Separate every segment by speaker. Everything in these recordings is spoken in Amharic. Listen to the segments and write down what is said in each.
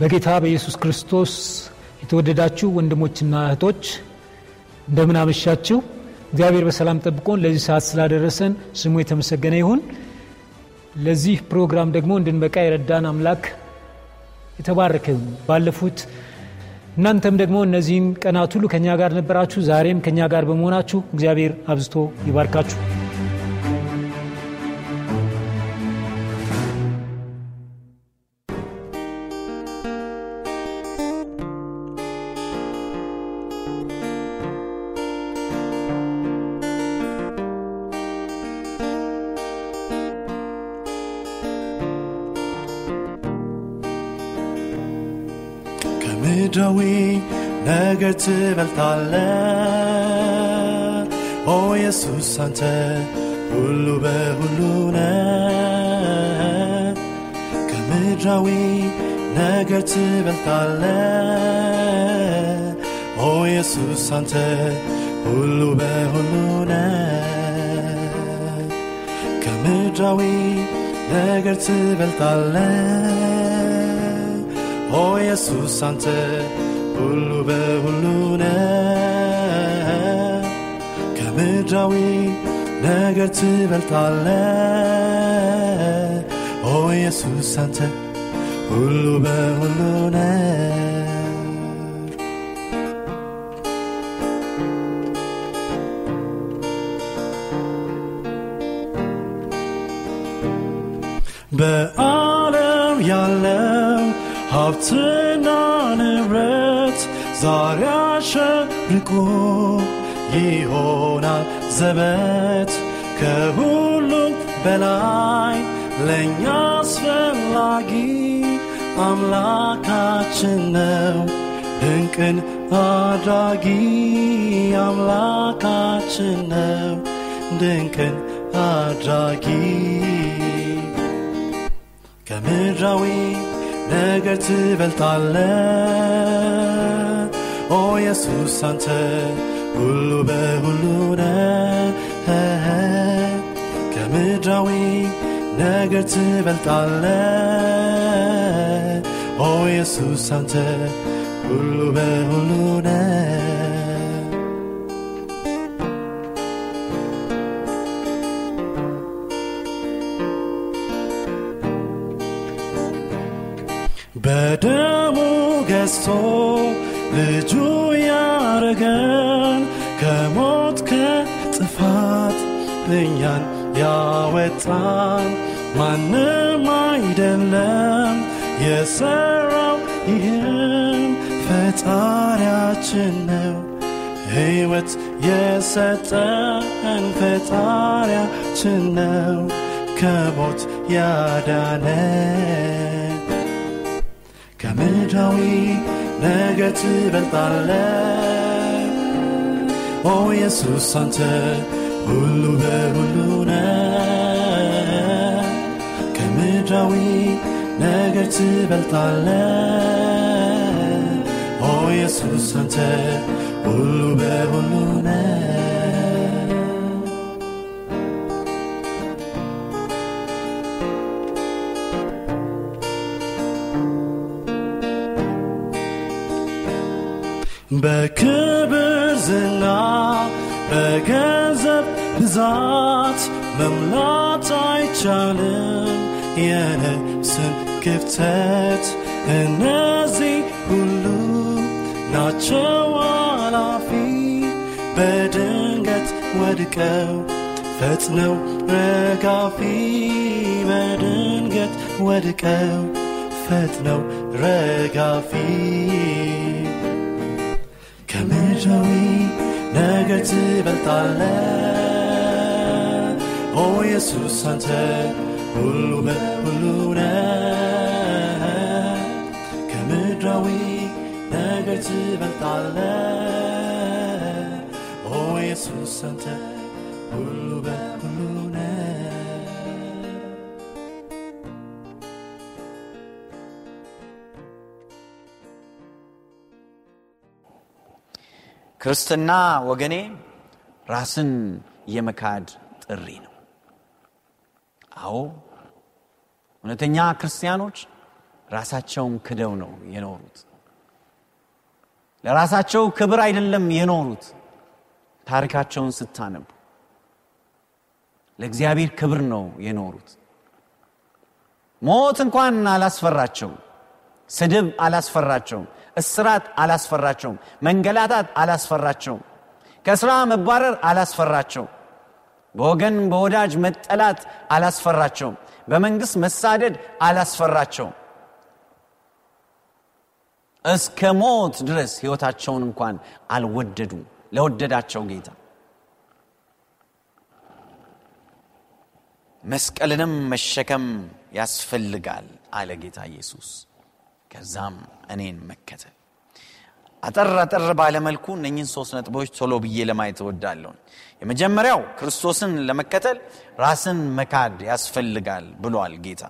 Speaker 1: በጌታ በኢየሱስ ክርስቶስ የተወደዳችሁ ወንድሞችና እህቶች እንደምን አመሻችሁ። እግዚአብሔር በሰላም ጠብቆን ለዚህ ሰዓት ስላደረሰን ስሙ የተመሰገነ ይሁን። ለዚህ ፕሮግራም ደግሞ እንድንበቃ የረዳን አምላክ የተባረከ ባለፉት እናንተም ደግሞ እነዚህን ቀናት ሁሉ ከእኛ ጋር ነበራችሁ። ዛሬም ከእኛ ጋር በመሆናችሁ እግዚአብሔር አብዝቶ ይባርካችሁ።
Speaker 2: ነገር ትበልጣለ ኦ ኢየሱስ አንተ ሁሉ በሁሉ ነ ከምድራዊ ነገር ትበልጣለ ኦ ኢየሱስ አንተ ሁሉ በሁሉ ነ ከምድራዊ ነገር ትበልጣለ ኦ ኢየሱስ አንተ ሁሉ በሁሉ ነ ከምድራዊ ነገር ትበልጣለ ኦ ኢየሱስ አንተ ሁሉ በሁሉ ነ በዓለም ያለው ሀብትና ንብረት ዛሬ አሸብርቆ ይሆናል ዘበት ከሁሉም በላይ ለእኛ አስፈላጊ አምላካችን ነው። ድንቅን አድራጊ አምላካችን ነው። ድንቅን አድራጊ ከምድራዊ ነገር ትበልጣለ ኦ ኢየሱስ አንተ ሁሉ በሁሉ ነ ከምድራዊ ነገር ትበልጣለ ኦ ኢየሱስ አንተ ሁሉ በሁሉ ነ በደሙ ገዝቶ ልጁ ያረገን ከሞት ከጥፋት እኛን ያወጣን ማንም አይደለም የሰራው ይህም ፈጣሪያችን ነው። ሕይወት የሰጠን ፈጣሪያችን ነው ከሞት ያዳነን። ከምድራዊ ነገር ትበልጣለ ኦ ኢየሱስ አንተ ሁሉ በሁሉ ነ ከምድራዊ ነገር ትበልጣለ ኦ ኢየሱስ አንተ ሁሉ በሁሉ ነ በክብር ዝና በገንዘብ ብዛት መምላት አይቻልም። የነፍስን ክፍተት እነዚህ ሁሉ ናቸው አላፊ በድንገት ወድቀው ፈጥነው ረጋፊ። በድንገት ወድቀው ፈጥነው ረጋፊ ከምድራዊ ነገር ትበልጣለ ኦ ኢየሱስ አንተ ሁሉ በሁሉ ነ ከምድራዊ ነገር ትበልጣለ ኦ ኢየሱስ አንተ ሁሉ በሁሉ
Speaker 3: ክርስትና ወገኔ ራስን የመካድ ጥሪ ነው። አዎ እውነተኛ ክርስቲያኖች ራሳቸውን ክደው ነው የኖሩት። ለራሳቸው ክብር አይደለም የኖሩት ታሪካቸውን ስታነቡ። ለእግዚአብሔር ክብር ነው የኖሩት። ሞት እንኳን አላስፈራቸውም ስድብ አላስፈራቸውም እስራት አላስፈራቸውም መንገላታት አላስፈራቸውም ከስራ መባረር አላስፈራቸውም በወገን በወዳጅ መጠላት አላስፈራቸውም በመንግስት መሳደድ አላስፈራቸውም። እስከ ሞት ድረስ ህይወታቸውን እንኳን አልወደዱም ለወደዳቸው ጌታ። መስቀልንም መሸከም ያስፈልጋል አለ ጌታ ኢየሱስ ከዛም እኔን መከተል አጠር አጠር ባለመልኩ እነኝን ሶስት ነጥቦች ቶሎ ብዬ ለማየት እወዳለሁ የመጀመሪያው ክርስቶስን ለመከተል ራስን መካድ ያስፈልጋል ብሏል ጌታ።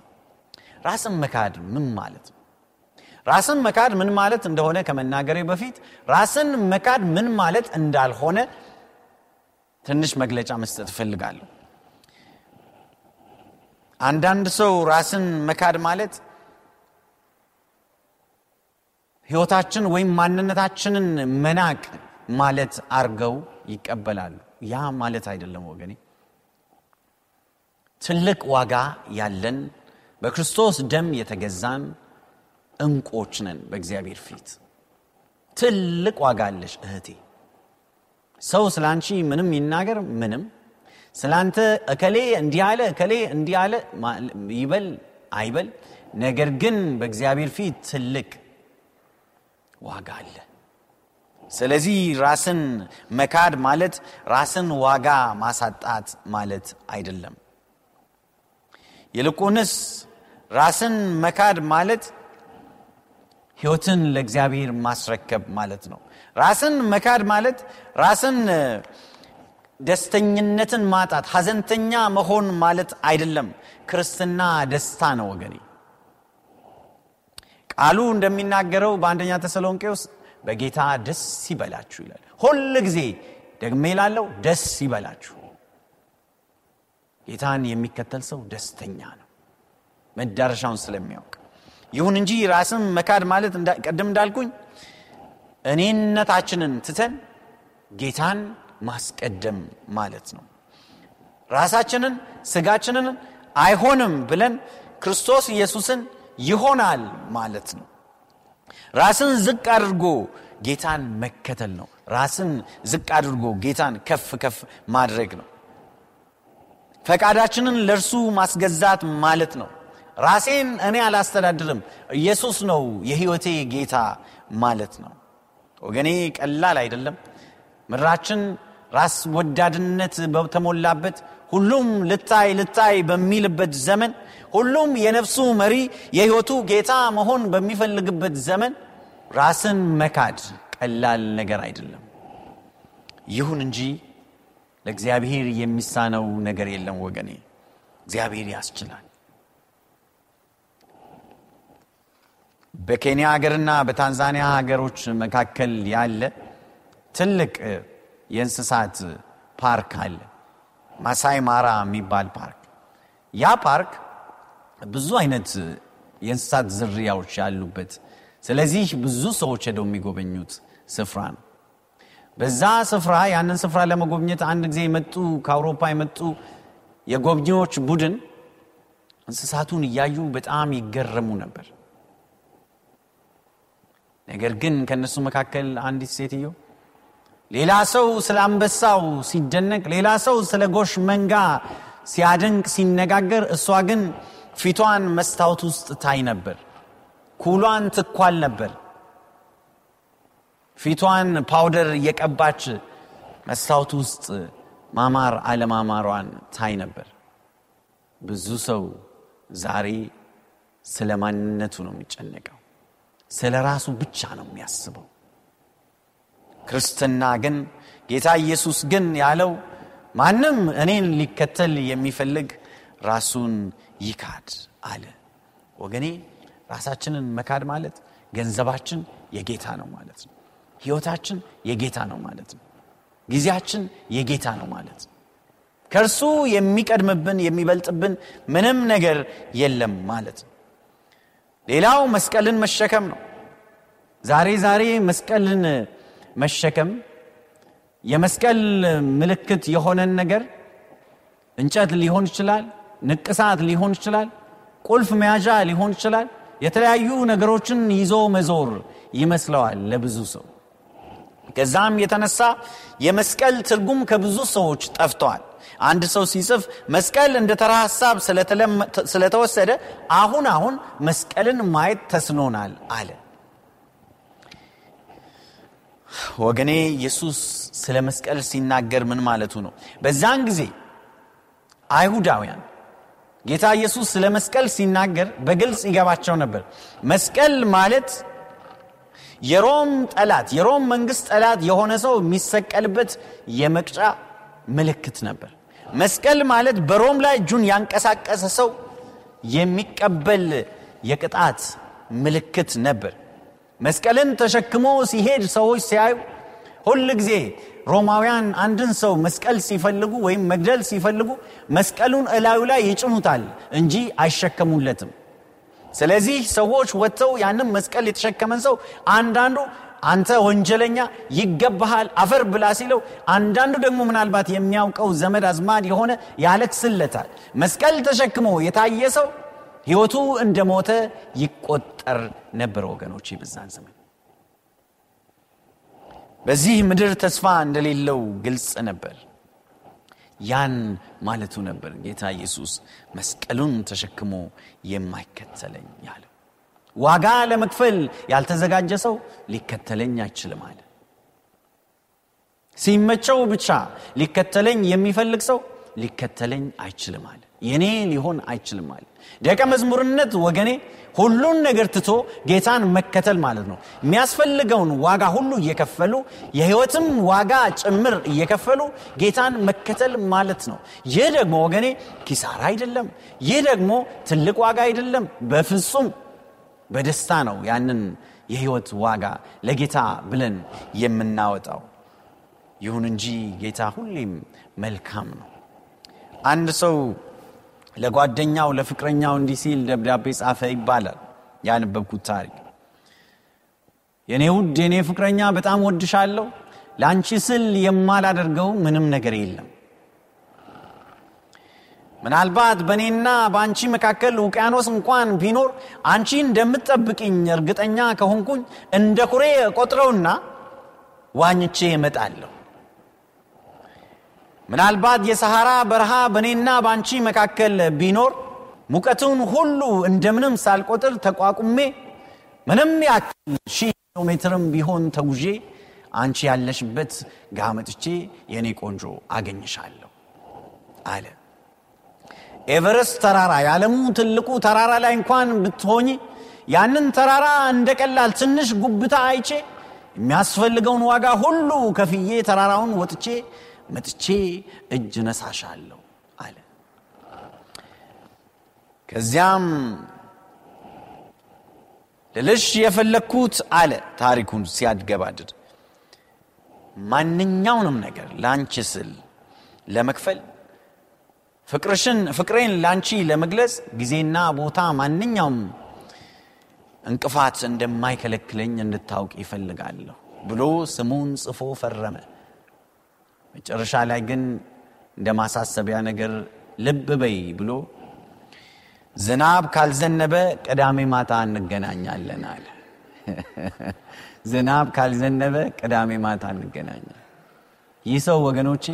Speaker 3: ራስን መካድ ምን ማለት ነው? ራስን መካድ ምን ማለት እንደሆነ ከመናገሬ በፊት ራስን መካድ ምን ማለት እንዳልሆነ ትንሽ መግለጫ መስጠት እፈልጋለሁ። አንዳንድ ሰው ራስን መካድ ማለት ህይወታችን ወይም ማንነታችንን መናቅ ማለት አርገው ይቀበላሉ። ያ ማለት አይደለም ወገኔ። ትልቅ ዋጋ ያለን በክርስቶስ ደም የተገዛን እንቆች ነን በእግዚአብሔር ፊት። ትልቅ ዋጋ አለሽ እህቴ። ሰው ስለ አንቺ ምንም ይናገር ምንም። ስለ አንተ እከሌ እንዲህ አለ እከሌ እንዲህ አለ ይበል አይበል። ነገር ግን በእግዚአብሔር ፊት ትልቅ ዋጋ አለ። ስለዚህ ራስን መካድ ማለት ራስን ዋጋ ማሳጣት ማለት አይደለም። ይልቁንስ ራስን መካድ ማለት ህይወትን ለእግዚአብሔር ማስረከብ ማለት ነው። ራስን መካድ ማለት ራስን ደስተኝነትን ማጣት ሀዘንተኛ መሆን ማለት አይደለም። ክርስትና ደስታ ነው ወገኔ ቃሉ እንደሚናገረው በአንደኛ ተሰሎንቄ ውስጥ በጌታ ደስ ይበላችሁ ይላል። ሁል ጊዜ ደግሜ ላለው ደስ ይበላችሁ። ጌታን የሚከተል ሰው ደስተኛ ነው መዳረሻውን ስለሚያውቅ። ይሁን እንጂ ራስን መካድ ማለት ቅድም እንዳልኩኝ እኔነታችንን ትተን ጌታን ማስቀደም ማለት ነው። ራሳችንን ስጋችንን አይሆንም ብለን ክርስቶስ ኢየሱስን ይሆናል ማለት ነው። ራስን ዝቅ አድርጎ ጌታን መከተል ነው። ራስን ዝቅ አድርጎ ጌታን ከፍ ከፍ ማድረግ ነው። ፈቃዳችንን ለእርሱ ማስገዛት ማለት ነው። ራሴን እኔ አላስተዳድርም ኢየሱስ ነው የህይወቴ ጌታ ማለት ነው። ወገኔ ቀላል አይደለም። ምድራችን ራስ ወዳድነት በተሞላበት ሁሉም ልታይ ልታይ በሚልበት ዘመን ሁሉም የነፍሱ መሪ የህይወቱ ጌታ መሆን በሚፈልግበት ዘመን ራስን መካድ ቀላል ነገር አይደለም። ይሁን እንጂ ለእግዚአብሔር የሚሳነው ነገር የለም ወገኔ። እግዚአብሔር ያስችላል። በኬንያ ሀገርና በታንዛኒያ ሀገሮች መካከል ያለ ትልቅ የእንስሳት ፓርክ አለ። ማሳይ ማራ የሚባል ፓርክ። ያ ፓርክ ብዙ አይነት የእንስሳት ዝርያዎች ያሉበት፣ ስለዚህ ብዙ ሰዎች ሄደው የሚጎበኙት ስፍራ ነው። በዛ ስፍራ ያንን ስፍራ ለመጎብኘት አንድ ጊዜ የመጡ ከአውሮፓ የመጡ የጎብኚዎች ቡድን እንስሳቱን እያዩ በጣም ይገረሙ ነበር። ነገር ግን ከእነሱ መካከል አንዲት ሴትዮ ሌላ ሰው ስለ አንበሳው ሲደነቅ፣ ሌላ ሰው ስለ ጎሽ መንጋ ሲያደንቅ ሲነጋገር፣ እሷ ግን ፊቷን መስታወት ውስጥ ታይ ነበር። ኩሏን ትኳል ነበር። ፊቷን ፓውደር እየቀባች መስታወት ውስጥ ማማር አለማማሯን ታይ ነበር። ብዙ ሰው ዛሬ ስለ ማንነቱ ነው የሚጨነቀው። ስለ ራሱ ብቻ ነው የሚያስበው። ክርስትና ግን ጌታ ኢየሱስ ግን ያለው ማንም እኔን ሊከተል የሚፈልግ ራሱን ይካድ አለ። ወገኔ ራሳችንን መካድ ማለት ገንዘባችን የጌታ ነው ማለት ነው። ህይወታችን የጌታ ነው ማለት ነው። ጊዜያችን የጌታ ነው ማለት ነው። ከእርሱ የሚቀድምብን የሚበልጥብን ምንም ነገር የለም ማለት ነው። ሌላው መስቀልን መሸከም ነው። ዛሬ ዛሬ መስቀልን መሸከም የመስቀል ምልክት የሆነን ነገር እንጨት ሊሆን ይችላል፣ ንቅሳት ሊሆን ይችላል፣ ቁልፍ መያዣ ሊሆን ይችላል። የተለያዩ ነገሮችን ይዞ መዞር ይመስለዋል ለብዙ ሰው። ከዛም የተነሳ የመስቀል ትርጉም ከብዙ ሰዎች ጠፍተዋል። አንድ ሰው ሲጽፍ መስቀል እንደ ተራ ሀሳብ ስለተወሰደ አሁን አሁን መስቀልን ማየት ተስኖናል አለ። ወገኔ ኢየሱስ ስለ መስቀል ሲናገር ምን ማለቱ ነው? በዛን ጊዜ አይሁዳውያን ጌታ ኢየሱስ ስለ መስቀል ሲናገር በግልጽ ይገባቸው ነበር። መስቀል ማለት የሮም ጠላት የሮም መንግስት ጠላት የሆነ ሰው የሚሰቀልበት የመቅጫ ምልክት ነበር። መስቀል ማለት በሮም ላይ እጁን ያንቀሳቀሰ ሰው የሚቀበል የቅጣት ምልክት ነበር። መስቀልን ተሸክሞ ሲሄድ ሰዎች ሲያዩ ሁል ጊዜ ሮማውያን አንድን ሰው መስቀል ሲፈልጉ ወይም መግደል ሲፈልጉ መስቀሉን እላዩ ላይ ይጭኑታል እንጂ አይሸከሙለትም። ስለዚህ ሰዎች ወጥተው ያንም መስቀል የተሸከመን ሰው አንዳንዱ አንተ ወንጀለኛ ይገባሃል አፈር ብላ ሲለው፣ አንዳንዱ ደግሞ ምናልባት የሚያውቀው ዘመድ አዝማድ የሆነ ያለክስለታል። መስቀል ተሸክሞ የታየ ሰው ሕይወቱ እንደ ሞተ ይቆጠር ነበር። ወገኖች በዛን ዘመን በዚህ ምድር ተስፋ እንደሌለው ግልጽ ነበር። ያን ማለቱ ነበር ጌታ ኢየሱስ መስቀሉን ተሸክሞ የማይከተለኝ ያለው። ዋጋ ለመክፈል ያልተዘጋጀ ሰው ሊከተለኝ አይችልም አለ። ሲመቸው ብቻ ሊከተለኝ የሚፈልግ ሰው ሊከተለኝ አይችልም አለ። የኔ ሊሆን አይችልም አለ። ደቀ መዝሙርነት ወገኔ ሁሉን ነገር ትቶ ጌታን መከተል ማለት ነው። የሚያስፈልገውን ዋጋ ሁሉ እየከፈሉ የህይወትም ዋጋ ጭምር እየከፈሉ ጌታን መከተል ማለት ነው። ይህ ደግሞ ወገኔ ኪሳራ አይደለም። ይህ ደግሞ ትልቅ ዋጋ አይደለም። በፍጹም በደስታ ነው ያንን የህይወት ዋጋ ለጌታ ብለን የምናወጣው። ይሁን እንጂ ጌታ ሁሌም መልካም ነው። አንድ ሰው ለጓደኛው ለፍቅረኛው እንዲህ ሲል ደብዳቤ ጻፈ ይባላል። ያነበብኩት ታሪክ የእኔ ውድ የእኔ ፍቅረኛ በጣም ወድሻለሁ። ለአንቺ ስል የማላደርገው ምንም ነገር የለም። ምናልባት በእኔና በአንቺ መካከል ውቅያኖስ እንኳን ቢኖር አንቺ እንደምትጠብቅኝ እርግጠኛ ከሆንኩኝ እንደ ኩሬ ቆጥረውና ዋኝቼ እመጣለሁ። ምናልባት የሰሐራ በረሃ በእኔና በአንቺ መካከል ቢኖር ሙቀቱን ሁሉ እንደምንም ሳልቆጥር ተቋቁሜ ምንም ያክል ሺህ ኪሎ ሜትርም ቢሆን ተጉዤ አንቺ ያለሽበት ጋመጥቼ የእኔ ቆንጆ አገኝሻለሁ አለ። ኤቨረስት ተራራ የዓለሙ ትልቁ ተራራ ላይ እንኳን ብትሆኝ ያንን ተራራ እንደ ቀላል ትንሽ ጉብታ አይቼ የሚያስፈልገውን ዋጋ ሁሉ ከፍዬ ተራራውን ወጥቼ መጥቼ እጅ ነሳሻለሁ አለ። ከዚያም ልልሽ የፈለግኩት አለ ታሪኩን ሲያድገባድድ ማንኛውንም ነገር ለአንቺ ስል ለመክፈል ፍቅርሽን ፍቅሬን ለአንቺ ለመግለጽ ጊዜና ቦታ ማንኛውም እንቅፋት እንደማይከለክለኝ እንድታውቅ ይፈልጋለሁ ብሎ ስሙን ጽፎ ፈረመ መጨረሻ ላይ ግን እንደ ማሳሰቢያ ነገር ልብ በይ ብሎ ዝናብ ካልዘነበ ቅዳሜ ማታ እንገናኛለን አለ። ዝናብ ካልዘነበ ቅዳሜ ማታ እንገናኛለን። ይህ ሰው ወገኖቼ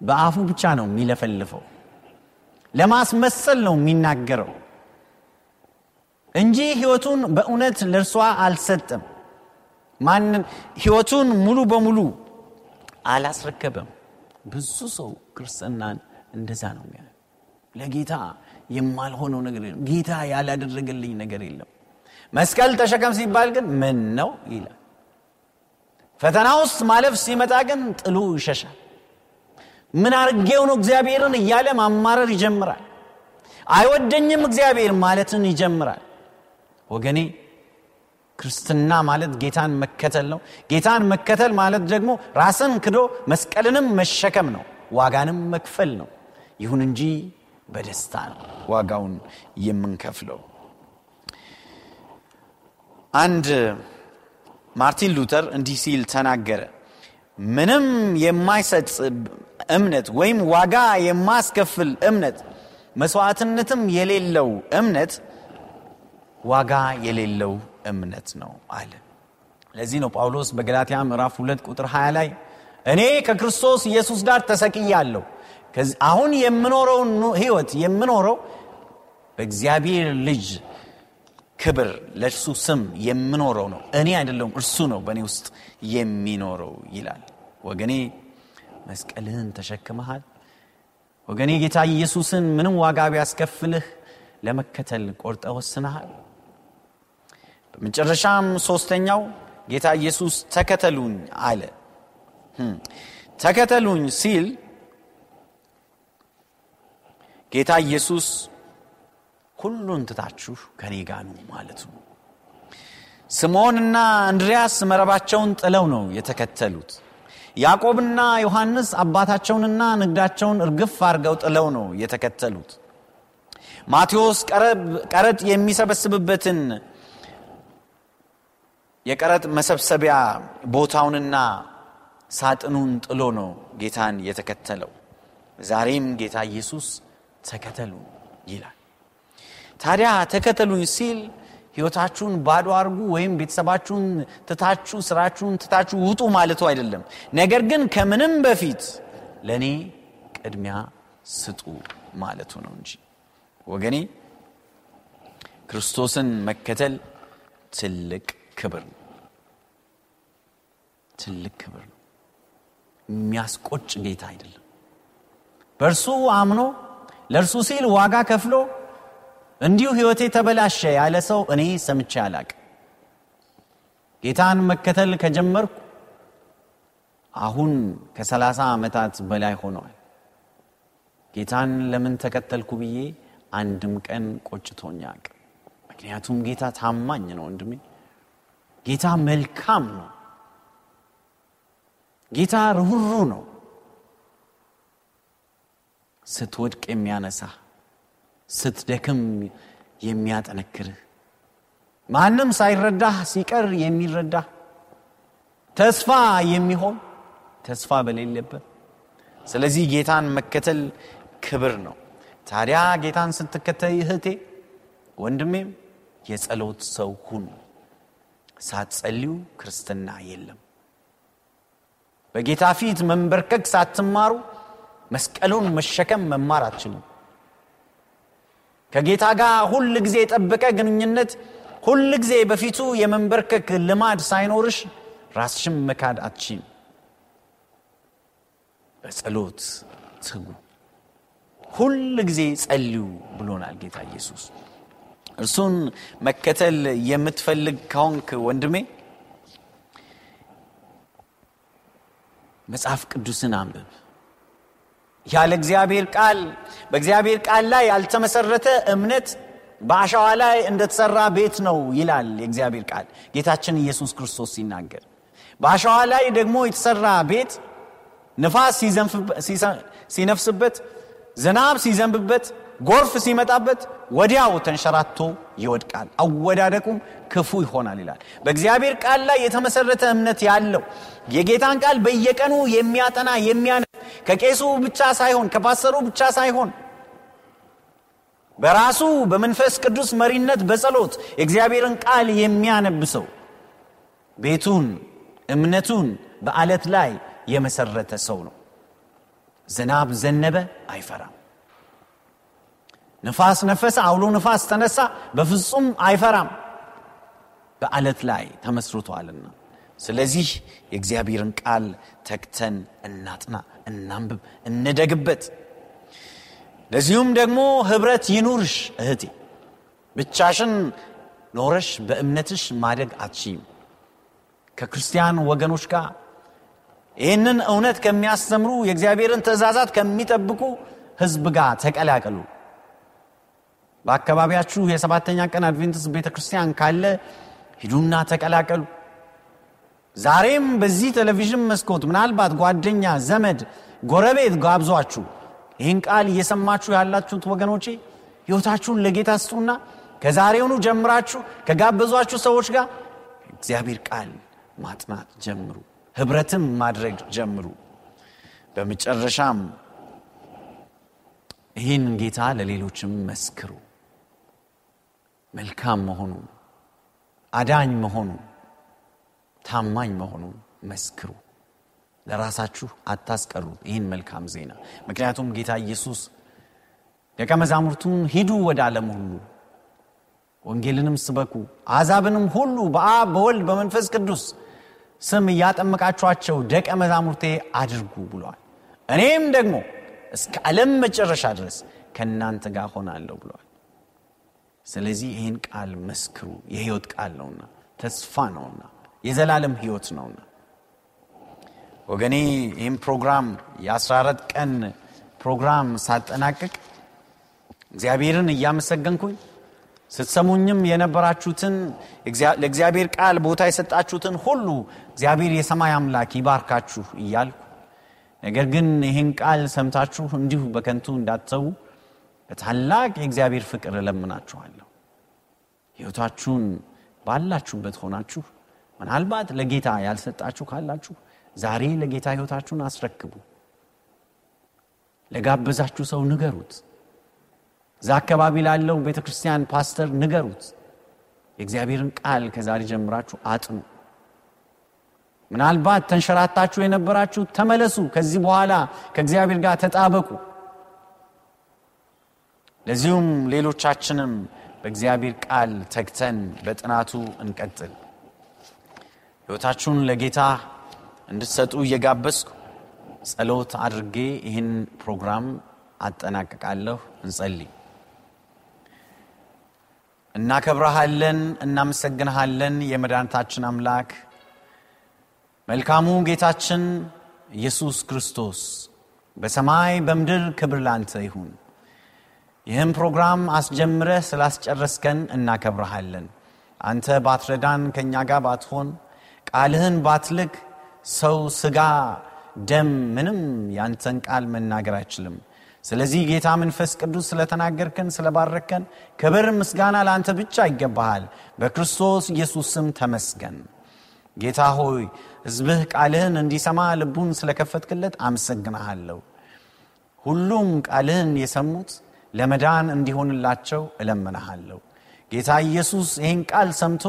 Speaker 3: በአፉ ብቻ ነው የሚለፈልፈው ለማስመሰል ነው የሚናገረው እንጂ ህይወቱን በእውነት ለእርሷ አልሰጠም። ማንን? ህይወቱን ሙሉ በሙሉ አላስረከበም። ብዙ ሰው ክርስትናን እንደዛ ነው የሚያ ለጌታ የማልሆነው ነገር የለም። ጌታ ያላደረገልኝ ነገር የለም። መስቀል ተሸከም ሲባል ግን ምን ነው ይላል። ፈተና ውስጥ ማለፍ ሲመጣ ግን ጥሉ ይሸሻል። ምን አርጌው ነው እግዚአብሔርን እያለ ማማረር ይጀምራል? አይወደኝም እግዚአብሔር ማለትን ይጀምራል። ወገኔ ክርስትና ማለት ጌታን መከተል ነው። ጌታን መከተል ማለት ደግሞ ራስን ክዶ መስቀልንም መሸከም ነው። ዋጋንም መክፈል ነው። ይሁን እንጂ በደስታ ነው ዋጋውን የምንከፍለው። አንድ ማርቲን ሉተር እንዲህ ሲል ተናገረ። ምንም የማይሰጥ እምነት ወይም ዋጋ የማስከፍል እምነት መስዋዕትነትም የሌለው እምነት ዋጋ የሌለው እምነት ነው አለ። ለዚህ ነው ጳውሎስ በገላትያ ምዕራፍ 2 ቁጥር 20 ላይ እኔ ከክርስቶስ ኢየሱስ ጋር ተሰቅያለሁ። አሁን የምኖረውን ህይወት የምኖረው በእግዚአብሔር ልጅ ክብር ለእርሱ ስም የምኖረው ነው። እኔ አይደለውም እርሱ ነው በእኔ ውስጥ የሚኖረው ይላል። ወገኔ መስቀልህን ተሸክመሃል። ወገኔ ጌታ ኢየሱስን ምንም ዋጋ ቢያስከፍልህ ለመከተል ቆርጠ ወስነሃል በመጨረሻም ሶስተኛው ጌታ ኢየሱስ ተከተሉኝ አለ። ተከተሉኝ ሲል ጌታ ኢየሱስ ሁሉን ትታችሁ ከኔ ጋ ነው ማለቱ ስምዖንና እንድሪያስ መረባቸውን ጥለው ነው የተከተሉት። ያዕቆብና ዮሐንስ አባታቸውንና ንግዳቸውን እርግፍ አድርገው ጥለው ነው የተከተሉት። ማቴዎስ ቀረጥ የሚሰበስብበትን የቀረጥ መሰብሰቢያ ቦታውንና ሳጥኑን ጥሎ ነው ጌታን የተከተለው። ዛሬም ጌታ ኢየሱስ ተከተሉ ይላል። ታዲያ ተከተሉኝ ሲል ህይወታችሁን ባዶ አርጉ ወይም ቤተሰባችሁን ትታችሁ ስራችሁን ትታችሁ ውጡ ማለቱ አይደለም። ነገር ግን ከምንም በፊት ለእኔ ቅድሚያ ስጡ ማለቱ ነው እንጂ። ወገኔ ክርስቶስን መከተል ትልቅ ክብር ነው። ትልቅ ክብር ነው። የሚያስቆጭ ጌታ አይደለም። በእርሱ አምኖ ለእርሱ ሲል ዋጋ ከፍሎ እንዲሁ ህይወቴ ተበላሸ ያለ ሰው እኔ ሰምቼ አላቅ ጌታን መከተል ከጀመርኩ አሁን ከሰላሳ ዓመታት በላይ ሆነዋል ጌታን ለምን ተከተልኩ ብዬ አንድም ቀን ቆጭቶኛ አቅ ምክንያቱም ጌታ ታማኝ ነው ወንድሜ ጌታ መልካም ነው። ጌታ ርሁሩ ነው። ስትወድቅ የሚያነሳ ስትደክም የሚያጠነክርህ ማንም ሳይረዳህ ሲቀር የሚረዳህ ተስፋ የሚሆን ተስፋ በሌለበት። ስለዚህ ጌታን መከተል ክብር ነው። ታዲያ ጌታን ስትከተል እህቴ ወንድሜም የጸሎት ሰው ሁኑ ሳትጸልዩ ክርስትና የለም። በጌታ ፊት መንበርከክ ሳትማሩ መስቀሉን መሸከም መማር አትችሉም። ከጌታ ጋር ሁል ጊዜ የጠበቀ ግንኙነት ሁል ጊዜ በፊቱ የመንበርከክ ልማድ ሳይኖርሽ ራስሽም መካድ አትችም በጸሎት ትጉ። ሁል ጊዜ ጸልዩ ብሎናል ጌታ ኢየሱስ እርሱን መከተል የምትፈልግ ከሆንክ ወንድሜ መጽሐፍ ቅዱስን አንብብ። ያለ እግዚአብሔር ቃል በእግዚአብሔር ቃል ላይ ያልተመሰረተ እምነት በአሸዋ ላይ እንደተሰራ ቤት ነው ይላል የእግዚአብሔር ቃል። ጌታችን ኢየሱስ ክርስቶስ ሲናገር በአሸዋ ላይ ደግሞ የተሰራ ቤት ንፋስ ሲነፍስበት ዝናብ ሲዘንብበት ጎርፍ ሲመጣበት ወዲያው ተንሸራቶ ይወድቃል። አወዳደቁም ክፉ ይሆናል ይላል። በእግዚአብሔር ቃል ላይ የተመሰረተ እምነት ያለው የጌታን ቃል በየቀኑ የሚያጠና የሚያነ ከቄሱ ብቻ ሳይሆን ከፓሰሩ ብቻ ሳይሆን በራሱ በመንፈስ ቅዱስ መሪነት በጸሎት የእግዚአብሔርን ቃል የሚያነብሰው ቤቱን እምነቱን በአለት ላይ የመሰረተ ሰው ነው። ዝናብ ዘነበ አይፈራም ንፋስ ነፈሰ አውሎ ንፋስ ተነሳ በፍጹም አይፈራም። በአለት ላይ ተመስርቷልና ስለዚህ የእግዚአብሔርን ቃል ተክተን እናጥና እናንብብ እንደግበት። ለዚሁም ደግሞ ህብረት ይኑርሽ እህቴ ብቻሽን ኖረሽ በእምነትሽ ማደግ አትችይም። ከክርስቲያን ወገኖች ጋር ይህንን እውነት ከሚያስተምሩ የእግዚአብሔርን ትእዛዛት ከሚጠብቁ ህዝብ ጋር ተቀላቀሉ በአካባቢያችሁ የሰባተኛ ቀን አድቬንትስ ቤተ ክርስቲያን ካለ ሂዱና ተቀላቀሉ። ዛሬም በዚህ ቴሌቪዥን መስኮት ምናልባት ጓደኛ ዘመድ ጎረቤት ጋብዟችሁ ይህን ቃል እየሰማችሁ ያላችሁት ወገኖቼ ህይወታችሁን ለጌታ ስጡና ከዛሬውኑ ጀምራችሁ ከጋበዟችሁ ሰዎች ጋር እግዚአብሔር ቃል ማጥናት ጀምሩ ህብረትም ማድረግ ጀምሩ። በመጨረሻም ይህን ጌታ ለሌሎችም መስክሩ መልካም መሆኑ አዳኝ መሆኑ ታማኝ መሆኑ መስክሩ። ለራሳችሁ አታስቀሩት ይህን መልካም ዜና። ምክንያቱም ጌታ ኢየሱስ ደቀ መዛሙርቱን ሂዱ ወደ ዓለም ሁሉ ወንጌልንም ስበኩ አዛብንም ሁሉ በአብ በወልድ በመንፈስ ቅዱስ ስም እያጠመቃችኋቸው ደቀ መዛሙርቴ አድርጉ ብሏል። እኔም ደግሞ እስከ ዓለም መጨረሻ ድረስ ከእናንተ ጋር ሆናለሁ ብሏል ስለዚህ ይህን ቃል መስክሩ። የህይወት ቃል ነውና ተስፋ ነውና የዘላለም ህይወት ነውና። ወገኔ ይህም ፕሮግራም የ14 ቀን ፕሮግራም ሳጠናቅቅ እግዚአብሔርን እያመሰገንኩኝ ስትሰሙኝም የነበራችሁትን ለእግዚአብሔር ቃል ቦታ የሰጣችሁትን ሁሉ እግዚአብሔር የሰማይ አምላክ ይባርካችሁ እያልኩ ነገር ግን ይህን ቃል ሰምታችሁ እንዲሁ በከንቱ እንዳትሰዉ በታላቅ የእግዚአብሔር ፍቅር እለምናችኋለሁ። ህይወታችሁን ባላችሁበት ሆናችሁ ምናልባት ለጌታ ያልሰጣችሁ ካላችሁ ዛሬ ለጌታ ህይወታችሁን አስረክቡ። ለጋበዛችሁ ሰው ንገሩት። እዛ አካባቢ ላለው ቤተ ክርስቲያን ፓስተር ንገሩት። የእግዚአብሔርን ቃል ከዛሬ ጀምራችሁ አጥኑ። ምናልባት ተንሸራታችሁ የነበራችሁ ተመለሱ። ከዚህ በኋላ ከእግዚአብሔር ጋር ተጣበቁ ለዚሁም ሌሎቻችንም በእግዚአብሔር ቃል ተግተን በጥናቱ እንቀጥል። ሕይወታችሁን ለጌታ እንድትሰጡ እየጋበዝኩ ጸሎት አድርጌ ይህን ፕሮግራም አጠናቅቃለሁ። እንጸልይ። እናከብረሃለን እናመሰግንሃለን የመድኃኒታችን አምላክ። መልካሙ ጌታችን ኢየሱስ ክርስቶስ በሰማይ በምድር ክብር ላንተ ይሁን ይህም ፕሮግራም አስጀምረህ ስላስጨረስከን እናከብረሃለን። አንተ ባትረዳን ከእኛ ጋር ባትሆን ቃልህን ባትልክ ሰው ስጋ ደም ምንም ያንተን ቃል መናገር አይችልም። ስለዚህ ጌታ መንፈስ ቅዱስ ስለተናገርከን ስለባረከን ክብር ምስጋና ለአንተ ብቻ ይገባሃል። በክርስቶስ ኢየሱስ ስም ተመስገን። ጌታ ሆይ ህዝብህ ቃልህን እንዲሰማ ልቡን ስለከፈትክለት አመሰግናሃለሁ ሁሉም ቃልህን የሰሙት ለመዳን እንዲሆንላቸው እለምናሃለሁ ጌታ ኢየሱስ ይህን ቃል ሰምቶ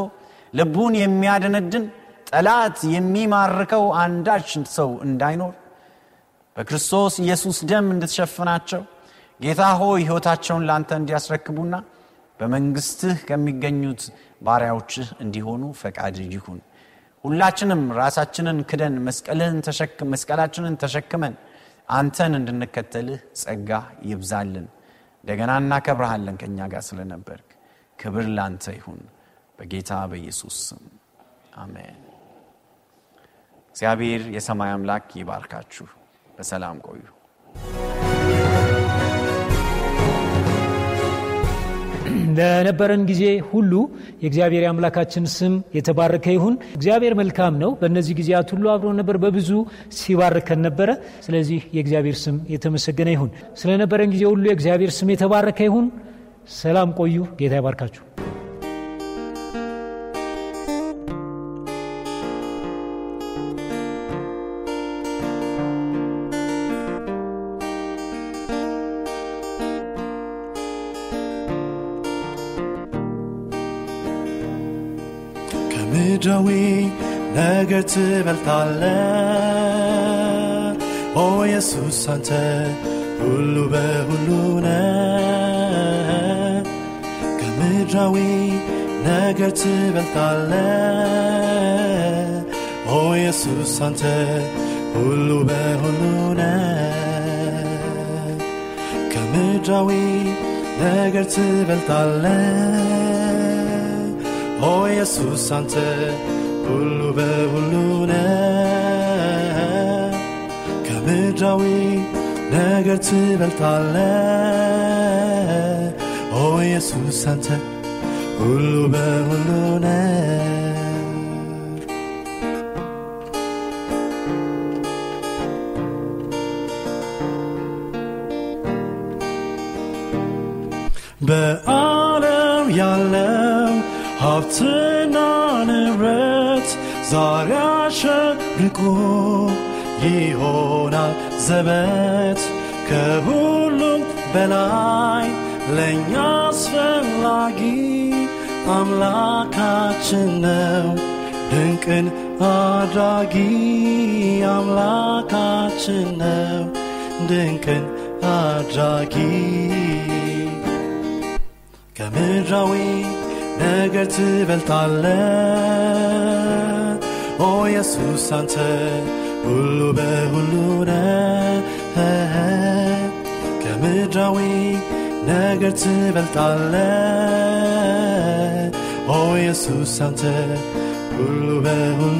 Speaker 3: ልቡን የሚያደነድን ጠላት የሚማርከው አንዳች ሰው እንዳይኖር በክርስቶስ ኢየሱስ ደም እንድትሸፍናቸው ጌታ ሆይ ሕይወታቸውን ለአንተ እንዲያስረክቡና በመንግስትህ ከሚገኙት ባሪያዎችህ እንዲሆኑ ፈቃድ ይሁን። ሁላችንም ራሳችንን ክደን መስቀላችንን ተሸክመን አንተን እንድንከተልህ ጸጋ ይብዛልን እንደገና እናከብረሃለን ከእኛ ጋር ስለነበርክ። ክብር ላንተ ይሁን በጌታ በኢየሱስ ስም። አሜን። እግዚአብሔር የሰማይ አምላክ ይባርካችሁ። በሰላም ቆዩ
Speaker 1: ለነበረን ጊዜ ሁሉ የእግዚአብሔር የአምላካችን ስም የተባረከ ይሁን። እግዚአብሔር መልካም ነው። በእነዚህ ጊዜያት ሁሉ አብሮ ነበር፣ በብዙ ሲባርከን ነበረ። ስለዚህ የእግዚአብሔር ስም የተመሰገነ ይሁን። ስለነበረን ጊዜ ሁሉ የእግዚአብሔር ስም የተባረከ ይሁን። ሰላም ቆዩ። ጌታ ይባርካችሁ።
Speaker 2: ነገር ትበልጣለ ኦ ኢየሱስ አንተ ሁሉ በሁሉ ነ ከምድራዊ ነገር ትበልጣለ ኦ ኢየሱስ አንተ ሁሉ በሁሉ ነ ከምድራዊ ነገር ትበልጣለ ኦ አንተ ሁሉ በሁሉ ነ ከምድራዊ ነገር ትበልጣለ ኦ ኢየሱስ አንተ ሁሉ በሁሉ ነ በዓለም ያለው ሀብትና ንብረት ዛሬ አሸብርቆ ይሆናል ዘበት ከሁሉም በላይ ለእኛ አስፈላጊ አምላካችን ነው። ድንቅን አድራጊ አምላካችን ነው። ድንቅን አድራጊ ከምድራዊ ነገር ትበልጣለ ኦ ኢየሱስ አንተ ሁሉ በሁሉ ነ ከምድራዊ ነገር ትበልጣለ ኦ ኢየሱስ አንተ ሁሉ በሁሉ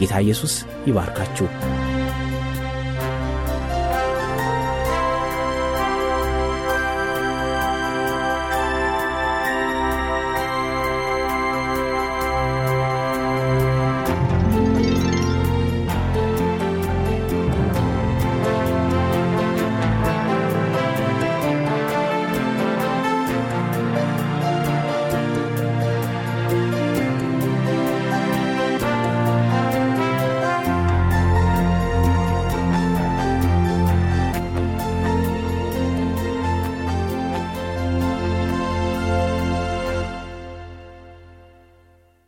Speaker 4: ጌታ ኢየሱስ ይባርካችሁ።